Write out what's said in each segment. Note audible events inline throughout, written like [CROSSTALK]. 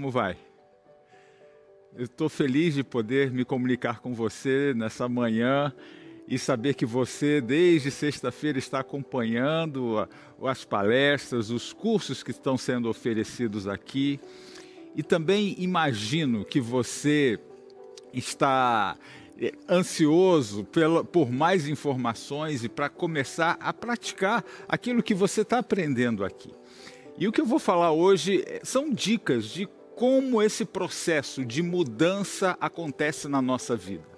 como vai? Estou feliz de poder me comunicar com você nessa manhã e saber que você, desde sexta-feira, está acompanhando as palestras, os cursos que estão sendo oferecidos aqui. E também imagino que você está é, ansioso por mais informações e para começar a praticar aquilo que você está aprendendo aqui. E o que eu vou falar hoje é, são dicas de como esse processo de mudança acontece na nossa vida.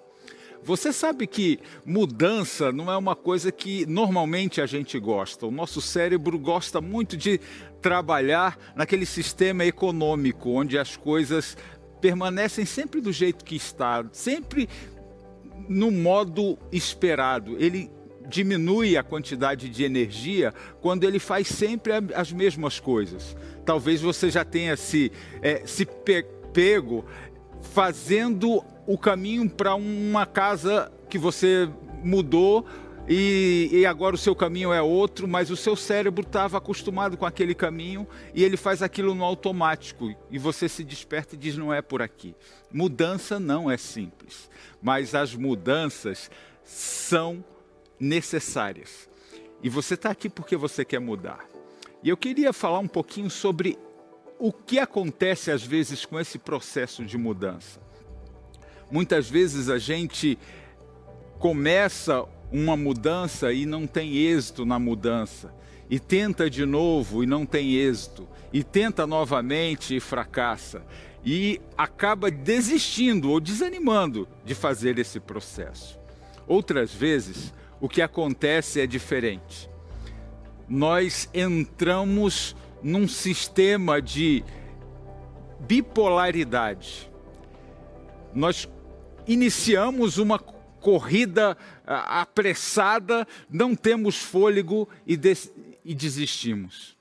Você sabe que mudança não é uma coisa que normalmente a gente gosta. O nosso cérebro gosta muito de trabalhar naquele sistema econômico onde as coisas permanecem sempre do jeito que está, sempre no modo esperado. Ele diminui a quantidade de energia quando ele faz sempre as mesmas coisas. Talvez você já tenha se, é, se pe pego fazendo o caminho para uma casa que você mudou e, e, agora o seu caminho é outro, mas o seu cérebro estava acostumado com aquele caminho e ele faz aquilo no automático e você se desperta e diz: não é por aqui. Mudança não é simples, mas as mudanças são necessárias. E você está aqui porque você quer mudar. E eu queria falar um pouquinho sobre o que acontece às vezes com esse processo de mudança. Muitas vezes a gente começa uma mudança e não tem êxito na mudança. E tenta de novo e não tem êxito. E tenta novamente e fracassa. E acaba desistindo ou desanimando de fazer esse processo. Outras vezes, o que acontece é diferente. Nós entramos num sistema de bipolaridade. Nós iniciamos uma corrida apressada, não temos fôlego e, des e desistimos.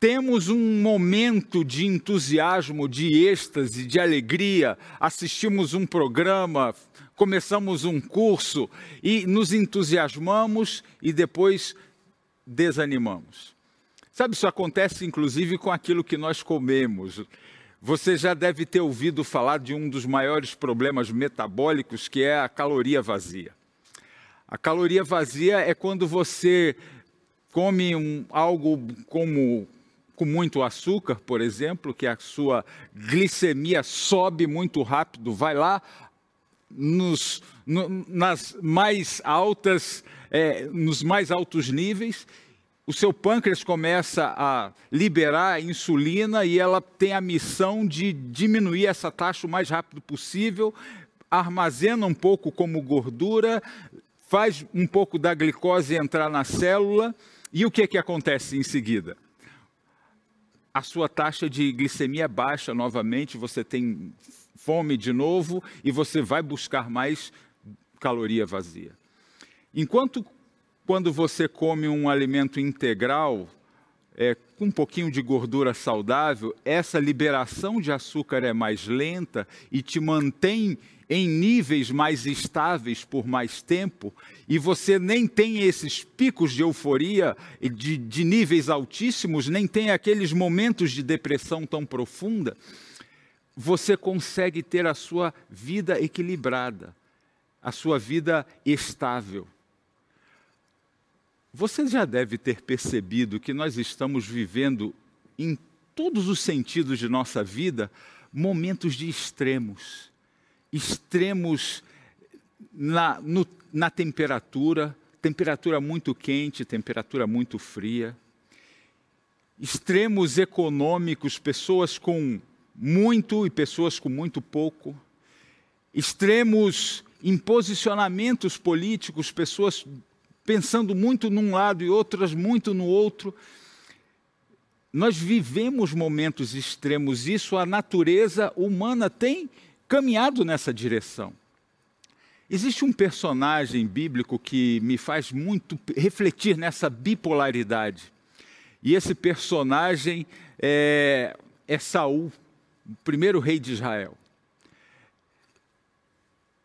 Temos um momento de entusiasmo, de êxtase, de alegria, assistimos um programa, começamos um curso e nos entusiasmamos e depois desanimamos. Sabe, isso acontece inclusive com aquilo que nós comemos. Você já deve ter ouvido falar de um dos maiores problemas metabólicos, que é a caloria vazia. A caloria vazia é quando você come um, algo como com muito açúcar, por exemplo, que a sua glicemia sobe muito rápido, vai lá nos, no, nas mais altas, é, nos mais altos níveis o seu pâncreas começa a liberar insulina e ela tem a missão de diminuir essa taxa o mais rápido possível, armazena um pouco como gordura, faz um pouco da glicose entrar na célula e o que, é que acontece em seguida? A sua taxa de glicemia baixa novamente, você tem fome de novo e você vai buscar mais caloria vazia. Enquanto quando você come um alimento integral, é, com um pouquinho de gordura saudável, essa liberação de açúcar é mais lenta e te mantém em níveis mais estáveis por mais tempo, e você nem tem esses picos de euforia de, de níveis altíssimos, nem tem aqueles momentos de depressão tão profunda, você consegue ter a sua vida equilibrada, a sua vida estável. Você já deve ter percebido que nós estamos vivendo, em todos os sentidos de nossa vida, momentos de extremos. Extremos na, no, na temperatura, temperatura muito quente, temperatura muito fria. Extremos econômicos, pessoas com muito e pessoas com muito pouco. Extremos em posicionamentos políticos, pessoas pensando muito num lado e outras muito no outro. Nós vivemos momentos extremos, isso a natureza humana tem caminhado nessa direção. Existe um personagem bíblico que me faz muito refletir nessa bipolaridade. E esse personagem é, é Saul, primeiro rei de Israel.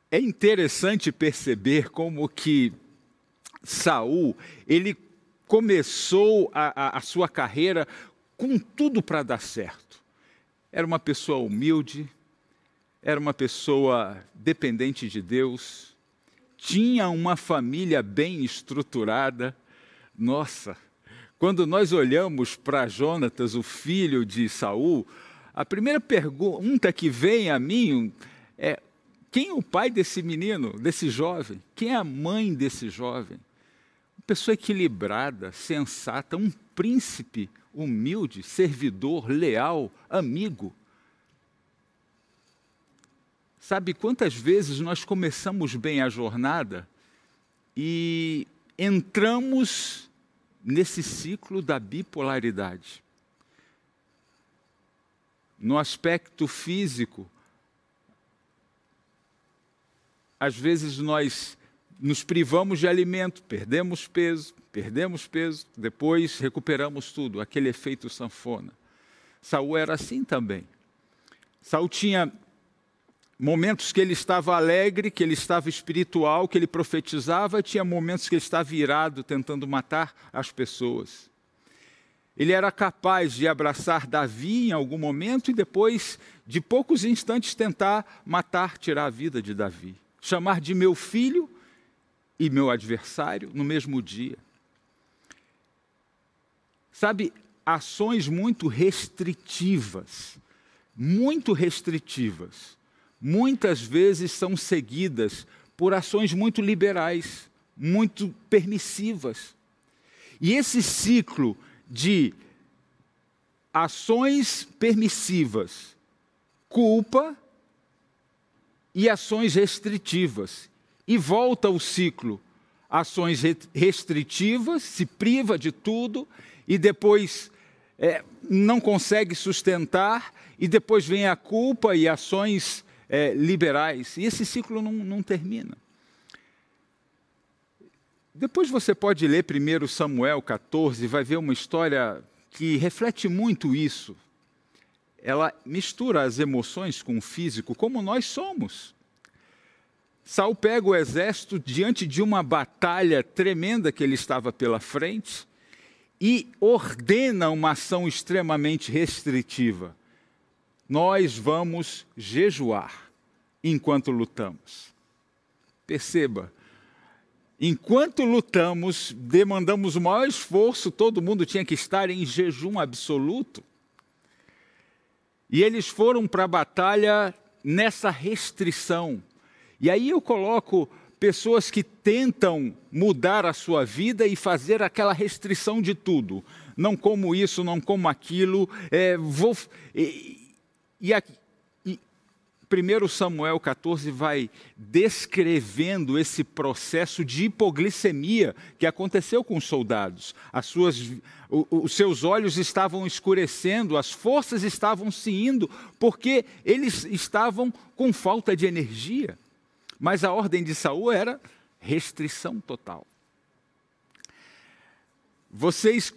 É interessante perceber como que Saul, ele começou a, a, a sua carreira com tudo para dar certo. era uma pessoa humilde, era uma pessoa dependente de Deus, tinha uma família bem estruturada. Nossa, quando nós olhamos para Jonatas, o filho de Saul, a primeira pergunta que vem a mim é: quem é o pai desse menino, desse jovem? Quem é a mãe desse jovem? Uma pessoa equilibrada, sensata, um príncipe humilde, servidor, leal, amigo. Sabe quantas vezes nós começamos bem a jornada e entramos nesse ciclo da bipolaridade? No aspecto físico, às vezes nós nos privamos de alimento, perdemos peso, perdemos peso, depois recuperamos tudo, aquele efeito sanfona. Saul era assim também. Saul tinha momentos que ele estava alegre, que ele estava espiritual, que ele profetizava, tinha momentos que ele estava irado, tentando matar as pessoas. Ele era capaz de abraçar Davi em algum momento e depois, de poucos instantes, tentar matar, tirar a vida de Davi. Chamar de meu filho e meu adversário no mesmo dia. Sabe, ações muito restritivas, muito restritivas muitas vezes são seguidas por ações muito liberais, muito permissivas. E esse ciclo de ações permissivas, culpa e ações restritivas. E volta o ciclo. Ações restritivas, se priva de tudo e depois é, não consegue sustentar, e depois vem a culpa e ações é, liberais. E esse ciclo não, não termina. Depois você pode ler 1 Samuel 14 e vai ver uma história que reflete muito isso. Ela mistura as emoções com o físico, como nós somos. Saul pega o exército diante de uma batalha tremenda que ele estava pela frente e ordena uma ação extremamente restritiva nós vamos jejuar enquanto lutamos. Perceba, enquanto lutamos, demandamos o maior esforço, todo mundo tinha que estar em jejum absoluto. E eles foram para a batalha nessa restrição. E aí eu coloco pessoas que tentam mudar a sua vida e fazer aquela restrição de tudo. Não como isso, não como aquilo. É, vou, e, e 1 Samuel 14 vai descrevendo esse processo de hipoglicemia que aconteceu com os soldados. As suas, os seus olhos estavam escurecendo, as forças estavam se indo, porque eles estavam com falta de energia. Mas a ordem de Saul era restrição total. Vocês,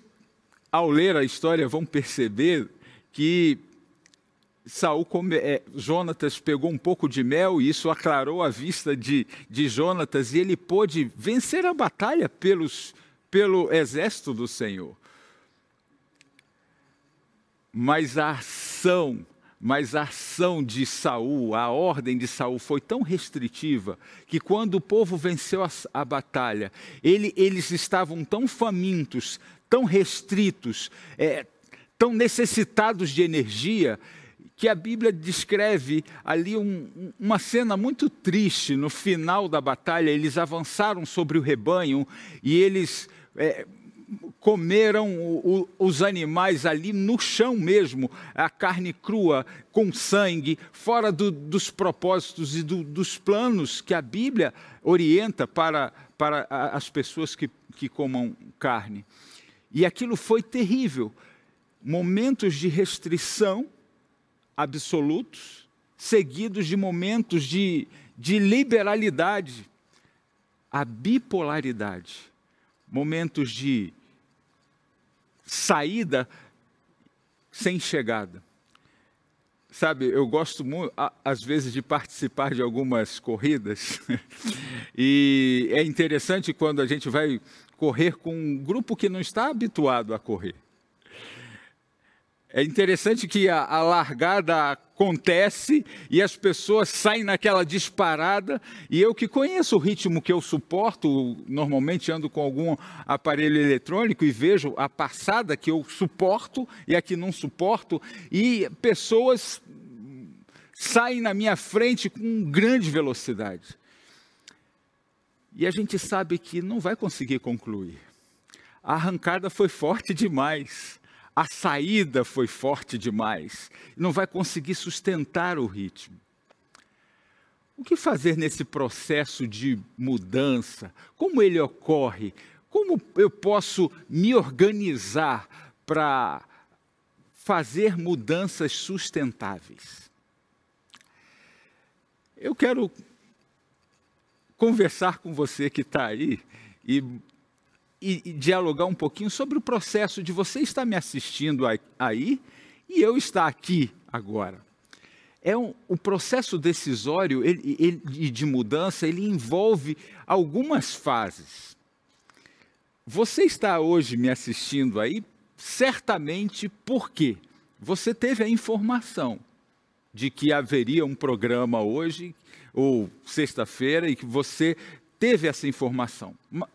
ao ler a história, vão perceber que Saul come, é, Jonatas pegou um pouco de mel e isso aclarou a vista de, de Jonatas e ele pôde vencer a batalha pelos, pelo exército do Senhor. Mas a ação, mas a ação de Saul, a ordem de Saul foi tão restritiva que quando o povo venceu a, a batalha, ele, eles estavam tão famintos, tão restritos, é, tão necessitados de energia que a Bíblia descreve ali um, uma cena muito triste. No final da batalha, eles avançaram sobre o rebanho e eles é, comeram o, o, os animais ali no chão mesmo, a carne crua, com sangue, fora do, dos propósitos e do, dos planos que a Bíblia orienta para, para as pessoas que, que comam carne. E aquilo foi terrível. Momentos de restrição absolutos, seguidos de momentos de, de liberalidade. A bipolaridade, momentos de saída sem chegada. Sabe, eu gosto muito, às vezes, de participar de algumas corridas, [LAUGHS] e é interessante quando a gente vai correr com um grupo que não está habituado a correr. É interessante que a, a, largada acontece e as pessoas saem naquela disparada. E eu que conheço o ritmo que eu suporto, normalmente ando com algum aparelho eletrônico e vejo a passada que eu suporto e a que não suporto. E pessoas saem na minha frente com grande velocidade. E a gente sabe que não vai conseguir concluir. A arrancada foi forte [LAUGHS] demais a saída foi forte demais, não vai conseguir sustentar o ritmo. O que fazer nesse processo de mudança? Como ele ocorre? Como eu posso me organizar para fazer mudanças sustentáveis? Eu quero conversar com você que está aí e e, e dialogar um pouquinho sobre o processo de você estar me assistindo aí e eu estar aqui agora. É um, o processo decisório ele, de mudança ele envolve algumas fases. Você está hoje me assistindo aí certamente porque você teve a informação de que haveria um programa hoje ou sexta-feira e que você teve essa informação.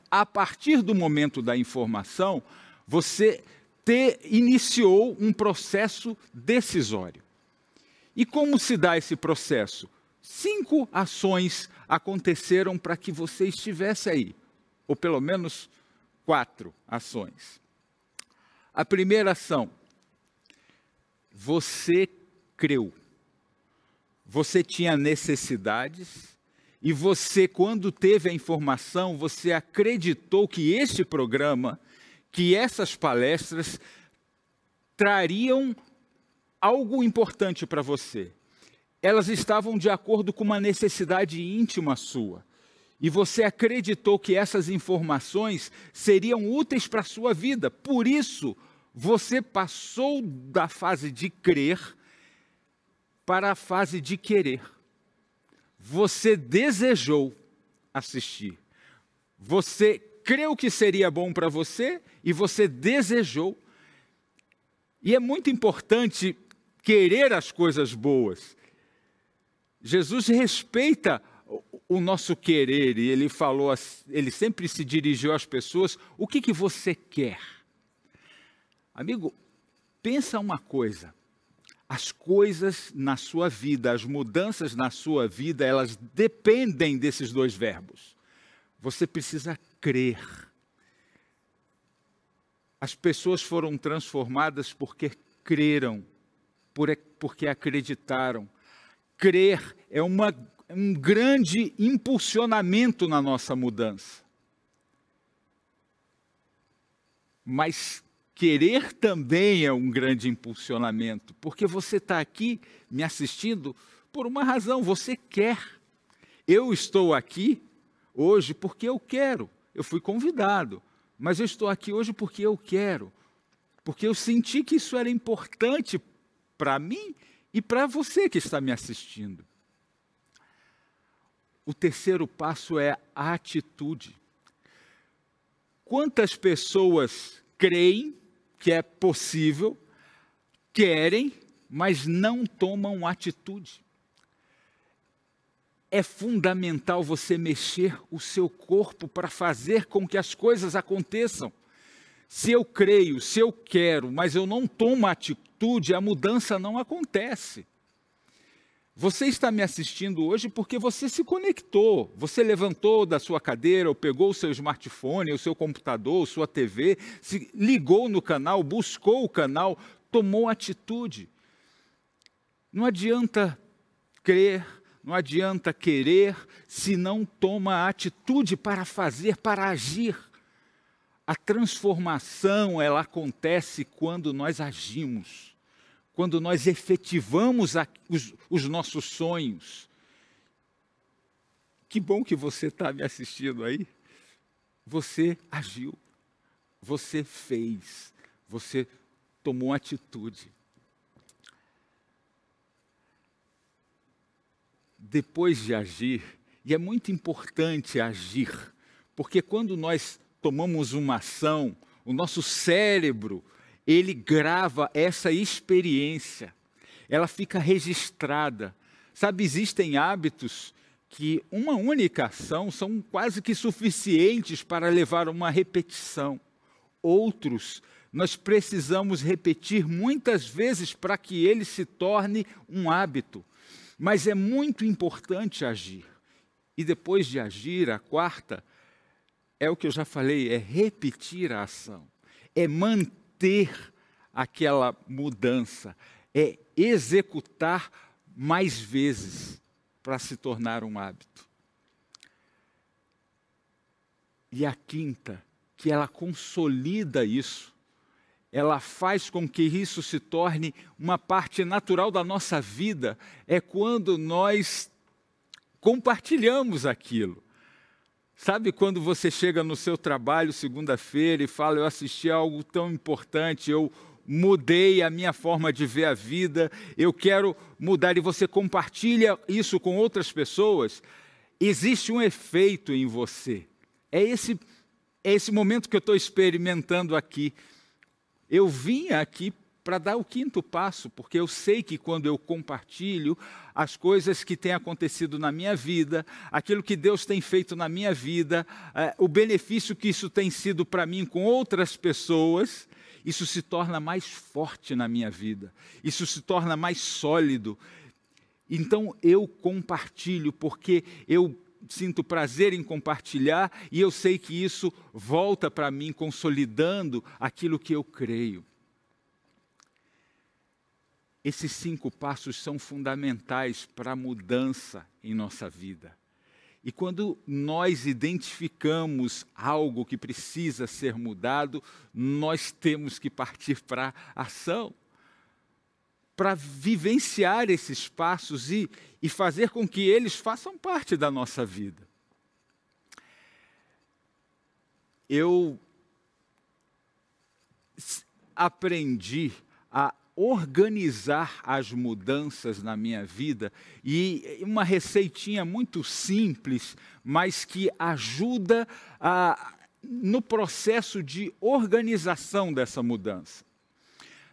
A partir do momento da informação, você te, iniciou um processo decisório. E como se dá esse processo? Cinco ações aconteceram para que você estivesse aí, ou pelo menos quatro ações. A primeira ação, você creu. Você tinha necessidades, e você, quando teve a informação, você acreditou que este programa, que essas palestras trariam algo importante para você. Elas estavam de acordo com uma necessidade íntima sua. E você acreditou que essas informações seriam úteis para a sua vida. Por isso, você passou da fase de crer para a fase de querer você desejou assistir. Você creu que seria bom para você e você desejou. E é muito importante querer as coisas boas. Jesus respeita o nosso querer e ele falou, ele sempre se dirigiu às pessoas: o que, que você quer? Amigo, pensa uma coisa as coisas na sua vida, as mudanças na sua vida, elas dependem desses dois verbos. Você precisa crer. As pessoas foram transformadas porque creram, porque acreditaram. Crer é uma, um grande impulsionamento na nossa mudança. Mas querer também é um grande impulsionamento, porque você está aqui me assistindo por uma razão, você quer. Eu estou aqui hoje porque eu quero, eu fui convidado, mas eu estou aqui hoje porque eu quero, porque eu senti que isso era importante para mim e para você que está me assistindo. O terceiro passo é a atitude. Quantas pessoas creem que é possível, querem, mas não tomam atitude. É fundamental você mexer o seu corpo para fazer com que as coisas aconteçam. Se eu creio, se eu quero, mas eu não tomo atitude, a mudança não acontece. Você está me assistindo hoje porque você se conectou, você levantou da sua cadeira, ou pegou o seu smartphone, o seu computador, sua TV, se ligou no canal, buscou o canal, tomou atitude. Não adianta crer, não adianta querer, se não toma atitude para fazer, para agir. A transformação, ela acontece quando nós agimos quando nós efetivamos a, os, os nossos sonhos. Que bom que você está me assistindo aí. Você agiu, você fez, você tomou atitude. Depois de agir, e é muito importante agir, porque quando nós tomamos uma ação, o nosso cérebro ele grava essa experiência, ela fica registrada. Sabe, existem hábitos que uma única ação são quase que suficientes para levar uma repetição. Outros nós precisamos repetir muitas vezes para que ele se torne um hábito. Mas é muito importante agir. E depois de agir, a quarta, é o que eu já falei, é repetir a ação, é manter aquela mudança, é executar mais vezes para se tornar um hábito. E a quinta, que ela consolida isso, ela faz com que isso se torne uma parte natural da nossa vida, é quando nós compartilhamos aquilo. Sabe quando você chega no seu trabalho segunda-feira e fala: Eu assisti a algo tão importante, eu mudei a minha forma de ver a vida, eu quero mudar, e você compartilha isso com outras pessoas, existe um efeito em você. É esse, é esse momento que eu estou experimentando aqui. Eu vim aqui para dar o quinto passo, porque eu sei que quando eu compartilho as coisas que têm acontecido na minha vida, aquilo que Deus tem feito na minha vida, é, o benefício que isso tem sido para mim com outras pessoas, isso se torna mais forte na minha vida, isso se torna mais sólido. Então eu compartilho, porque eu sinto prazer em compartilhar e eu sei que isso volta para mim consolidando aquilo que eu creio. Esses cinco passos são fundamentais para a mudança em nossa vida. E quando nós identificamos algo que precisa ser mudado, nós temos que partir para ação para vivenciar esses passos e, e fazer com que eles façam parte da nossa vida. Eu aprendi a organizar as mudanças na minha vida e uma receitinha muito simples, mas que ajuda a, no processo de organização dessa mudança.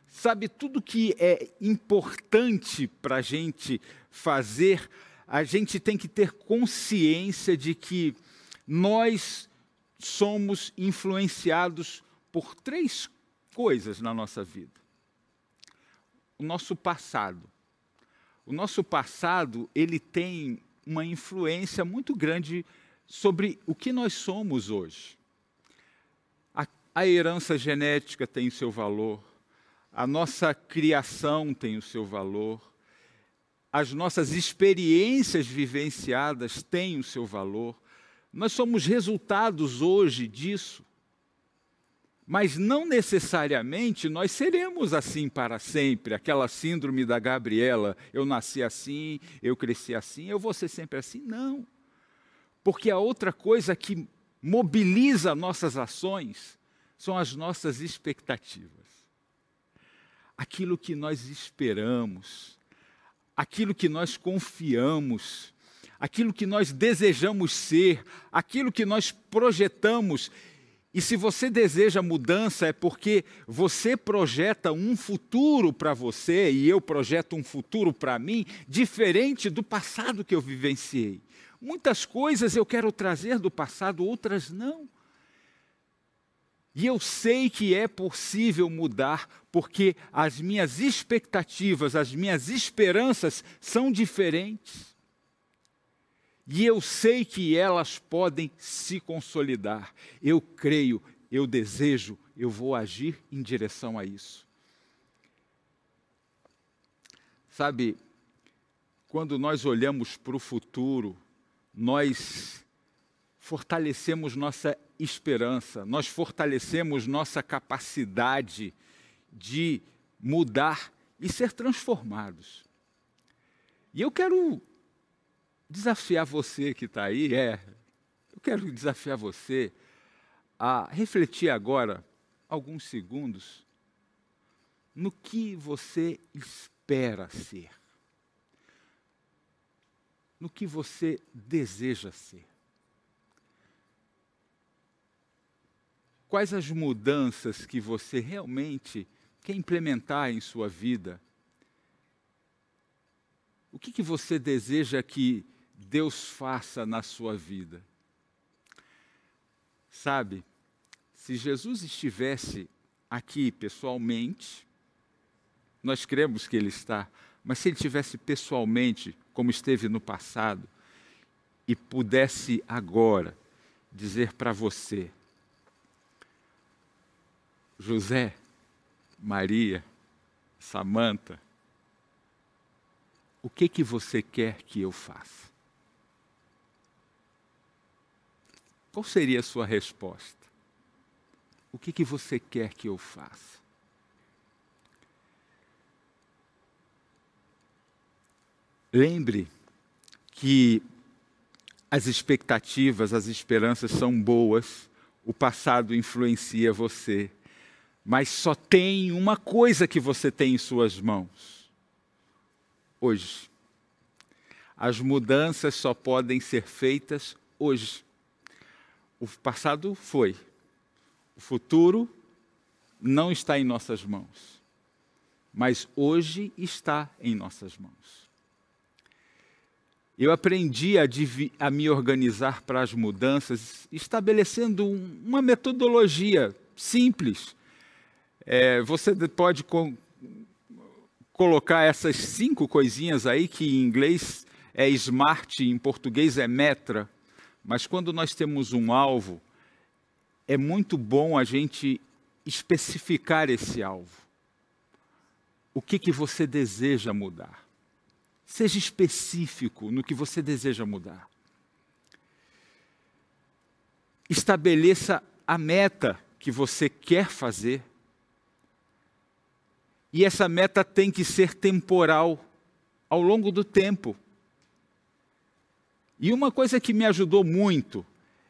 Sabe, tudo que é importante para a gente fazer, a gente tem que ter consciência de que nós somos influenciados por três coisas na nossa vida. O nosso passado. O nosso passado, ele tem uma influência muito grande sobre o que nós somos hoje. A, a herança genética tem o seu valor, a nossa criação tem o seu valor, as nossas experiências vivenciadas têm o seu valor. Nós somos resultados hoje disso. Mas não necessariamente nós seremos assim para sempre. Aquela síndrome da Gabriela, eu nasci assim, eu cresci assim, eu vou ser sempre assim. Não. Porque a outra coisa que mobiliza nossas ações são as nossas expectativas aquilo que nós esperamos, aquilo que nós confiamos, aquilo que nós desejamos ser, aquilo que nós projetamos. E se você deseja mudança, é porque você projeta um futuro para você e eu projeto um futuro para mim diferente do passado que eu vivenciei. Muitas coisas eu quero trazer do passado, outras não. E eu sei que é possível mudar, porque as minhas expectativas, as minhas esperanças são diferentes. E eu sei que elas podem se consolidar. Eu creio, eu desejo, eu vou agir em direção a isso. Sabe, quando nós olhamos para o futuro, nós fortalecemos nossa esperança, nós fortalecemos nossa capacidade de mudar e ser transformados. E eu quero desafiar você que está aí, é, eu quero desafiar você a refletir agora, alguns segundos, no que você espera ser, no que você deseja ser. Quais as mudanças que você realmente quer implementar em sua vida? O que, que você deseja que Deus faça na sua vida? Sabe, se Jesus estivesse aqui pessoalmente, nós cremos que Ele está, mas se Ele estivesse pessoalmente, como esteve no passado, e pudesse agora dizer para você, José, Maria, Samanta, o que que você quer que eu faça? Qual seria a sua resposta? O que que você quer que eu faça? Lembre que as expectativas, as esperanças são boas, o passado influencia você, mas só tem uma coisa que você tem em suas mãos. Hoje. As mudanças só podem ser feitas hoje. O passado foi. O futuro não está em nossas mãos. Mas hoje está em nossas mãos. Eu aprendi a, a me organizar para as mudanças, estabelecendo um, uma metodologia simples é, você pode com, colocar essas cinco coisinhas aí, que em inglês é smart, em português é metra, mas quando nós temos um alvo, é muito bom a gente especificar esse alvo. O que, que você deseja mudar? Seja específico no que você deseja mudar. Estabeleça a meta que você quer fazer e essa meta tem que ser temporal, ao longo do tempo. E uma coisa que me ajudou muito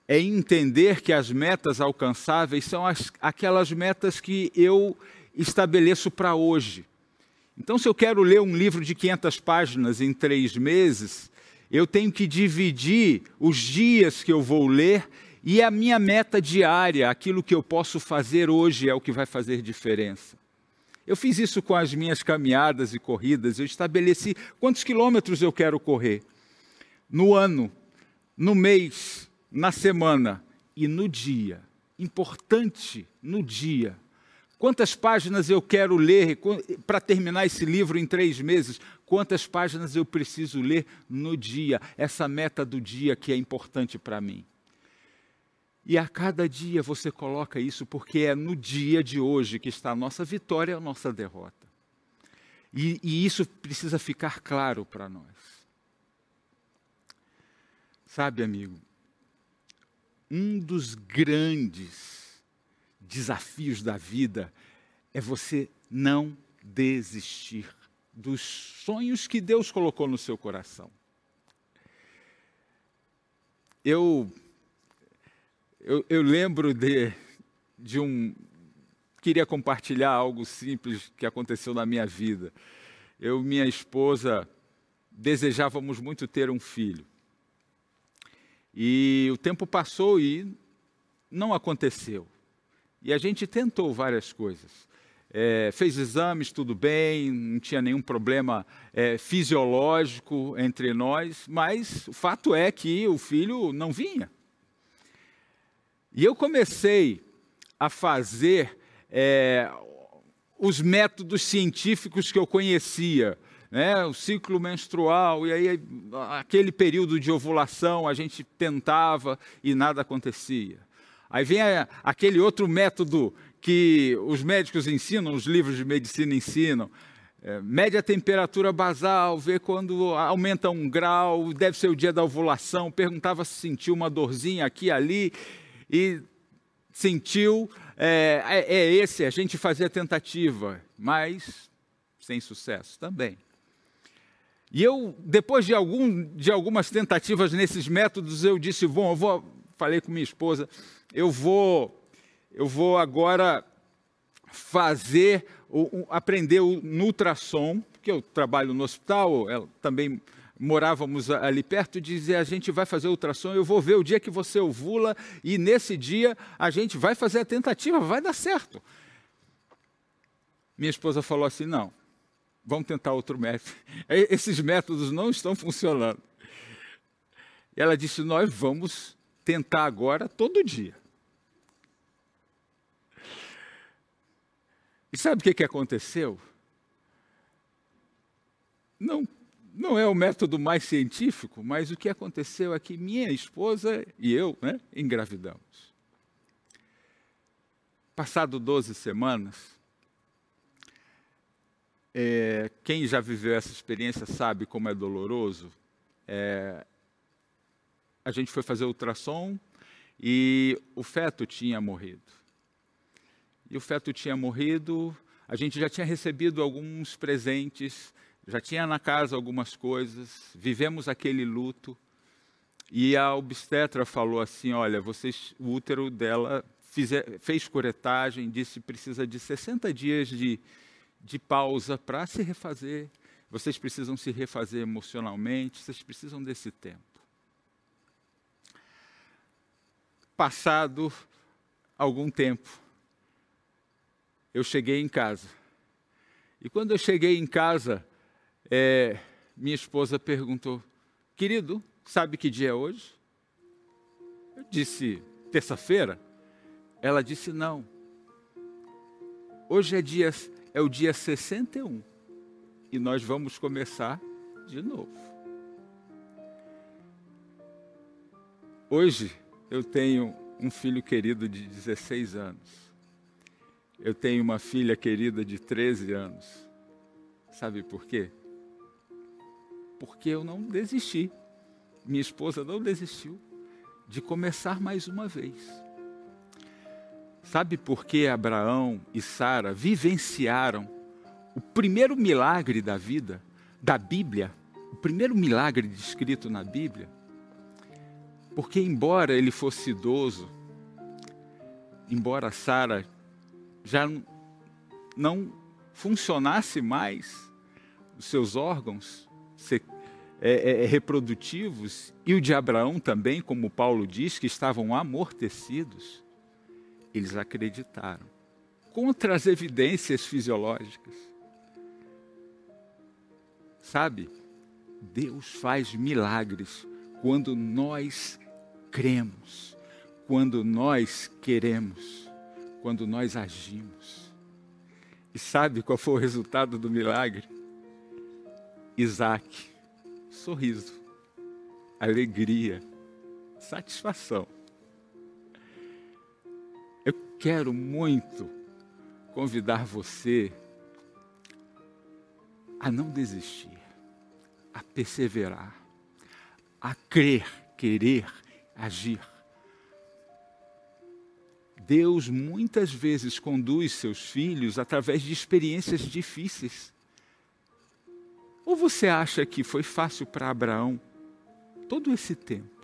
é entender que as metas alcançáveis são as, aquelas metas que eu estabeleço para hoje. Então, se eu quero ler um livro de 500 páginas em três meses, eu tenho que dividir os dias que eu vou ler e a minha meta diária, aquilo que eu posso fazer hoje, é o que vai fazer diferença. Eu fiz isso com as minhas caminhadas e corridas. Eu estabeleci quantos quilômetros eu quero correr no ano, no mês, na semana e no dia. Importante no dia. Quantas páginas eu quero ler para terminar esse livro em três meses? Quantas páginas eu preciso ler no dia? Essa meta do dia que é importante para mim. E a cada dia você coloca isso, porque é no dia de hoje que está a nossa vitória e a nossa derrota. E, e isso precisa ficar claro para nós. Sabe, amigo, um dos grandes desafios da vida é você não desistir dos sonhos que Deus colocou no seu coração. Eu eu, eu lembro de, de um. Queria compartilhar algo simples que aconteceu na minha vida. Eu e minha esposa desejávamos muito ter um filho. E o tempo passou e não aconteceu. E a gente tentou várias coisas. É, fez exames, tudo bem, não tinha nenhum problema é, fisiológico entre nós, mas o fato é que o filho não vinha. E eu comecei a fazer é, os métodos científicos que eu conhecia, né? o ciclo menstrual, e aí aquele período de ovulação a gente tentava e nada acontecia. Aí vem a, aquele outro método que os médicos ensinam, os livros de medicina ensinam, é, mede a temperatura basal, vê quando aumenta um grau, deve ser o dia da ovulação, perguntava se sentiu uma dorzinha aqui ali, e sentiu, é, é, é esse, a gente fazia tentativa, mas sem sucesso também. E eu, depois de, algum, de algumas tentativas nesses métodos, eu disse, bom, eu vou, falei com minha esposa, eu vou, eu vou agora fazer, aprender no ultrassom, porque eu trabalho no hospital, ela também morávamos ali perto, dizia: a gente vai fazer ultrassom, eu vou ver o dia que você ovula, e nesse dia a gente vai fazer a tentativa, vai dar certo. minha esposa falou assim: não, vamos tentar outro método. [LAUGHS] Esses métodos não estão funcionando. Ela disse: nós vamos tentar agora todo dia. E sabe o que, que aconteceu? Não, não é o método mais científico, mas o que aconteceu é que minha esposa e eu né, engravidamos. Passado 12 semanas, é, quem já viveu essa experiência sabe como é doloroso. É, a gente foi fazer ultrassom e o feto tinha morrido. E o feto tinha morrido, a gente já tinha recebido alguns presentes, já tinha na casa algumas coisas, vivemos aquele luto. E a obstetra falou assim: Olha, vocês, o útero dela fizer, fez curetagem, disse precisa de 60 dias de, de pausa para se refazer. Vocês precisam se refazer emocionalmente, vocês precisam desse tempo. Passado algum tempo, eu cheguei em casa. E quando eu cheguei em casa, é, minha esposa perguntou: Querido, sabe que dia é hoje? Eu disse: Terça-feira? Ela disse: Não. Hoje é, dia, é o dia 61 e nós vamos começar de novo. Hoje eu tenho um filho querido de 16 anos. Eu tenho uma filha querida de 13 anos. Sabe por quê? Porque eu não desisti. Minha esposa não desistiu de começar mais uma vez. Sabe por que Abraão e Sara vivenciaram o primeiro milagre da vida, da Bíblia, o primeiro milagre descrito na Bíblia? Porque, embora ele fosse idoso, embora Sara já não funcionasse mais os seus órgãos é, é, é, reprodutivos, e o de Abraão também, como Paulo diz, que estavam amortecidos, eles acreditaram, contra as evidências fisiológicas. Sabe, Deus faz milagres quando nós cremos, quando nós queremos quando nós agimos. E sabe qual foi o resultado do milagre? Isaac, sorriso, alegria, satisfação. Quero muito convidar você a não desistir, a perseverar, a crer, querer, agir. Deus muitas vezes conduz seus filhos através de experiências difíceis. Ou você acha que foi fácil para Abraão todo esse tempo?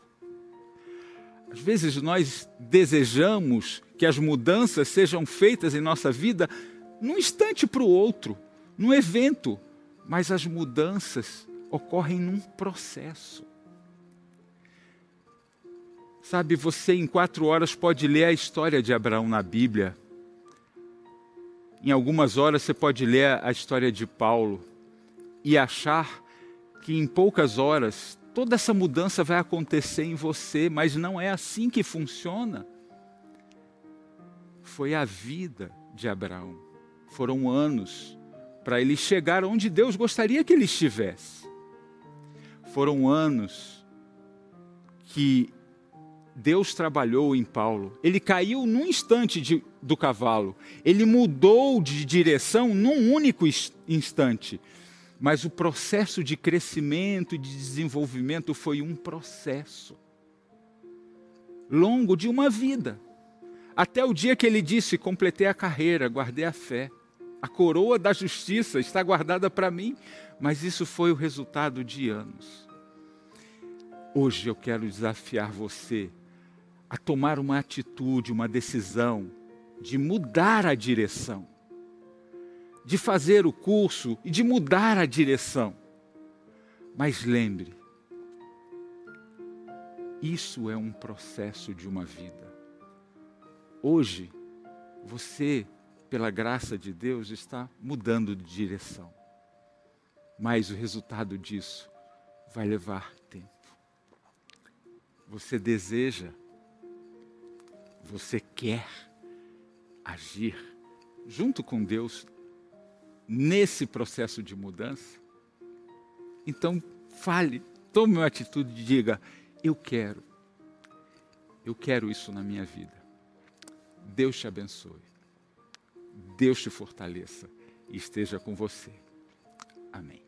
Às vezes nós desejamos que as mudanças sejam feitas em nossa vida num instante para o outro, num evento, mas as mudanças ocorrem num processo. Sabe, você em quatro horas pode ler a história de Abraão na Bíblia. Em algumas horas você pode ler a história de Paulo e achar que em poucas horas toda essa mudança vai acontecer em você, mas não é assim que funciona. Foi a vida de Abraão. Foram anos para ele chegar onde Deus gostaria que ele estivesse. Foram anos que Deus trabalhou em Paulo. Ele caiu num instante de, do cavalo. Ele mudou de direção num único instante. Mas o processo de crescimento e de desenvolvimento foi um processo longo de uma vida. Até o dia que ele disse: completei a carreira, guardei a fé. A coroa da justiça está guardada para mim. Mas isso foi o resultado de anos. Hoje eu quero desafiar você a tomar uma atitude, uma decisão de mudar a direção, de fazer o curso e de mudar a direção. Mas lembre, isso é um processo de uma vida. Hoje, você pela graça de Deus, está mudando de direção. Mas o resultado disso vai levar tempo. Você deseja, você quer agir junto com Deus nesse processo de mudança? Então, fale, tome uma atitude e diga: Eu quero, eu quero isso na minha vida. Deus te abençoe, Deus te fortaleça e esteja com você. Amém.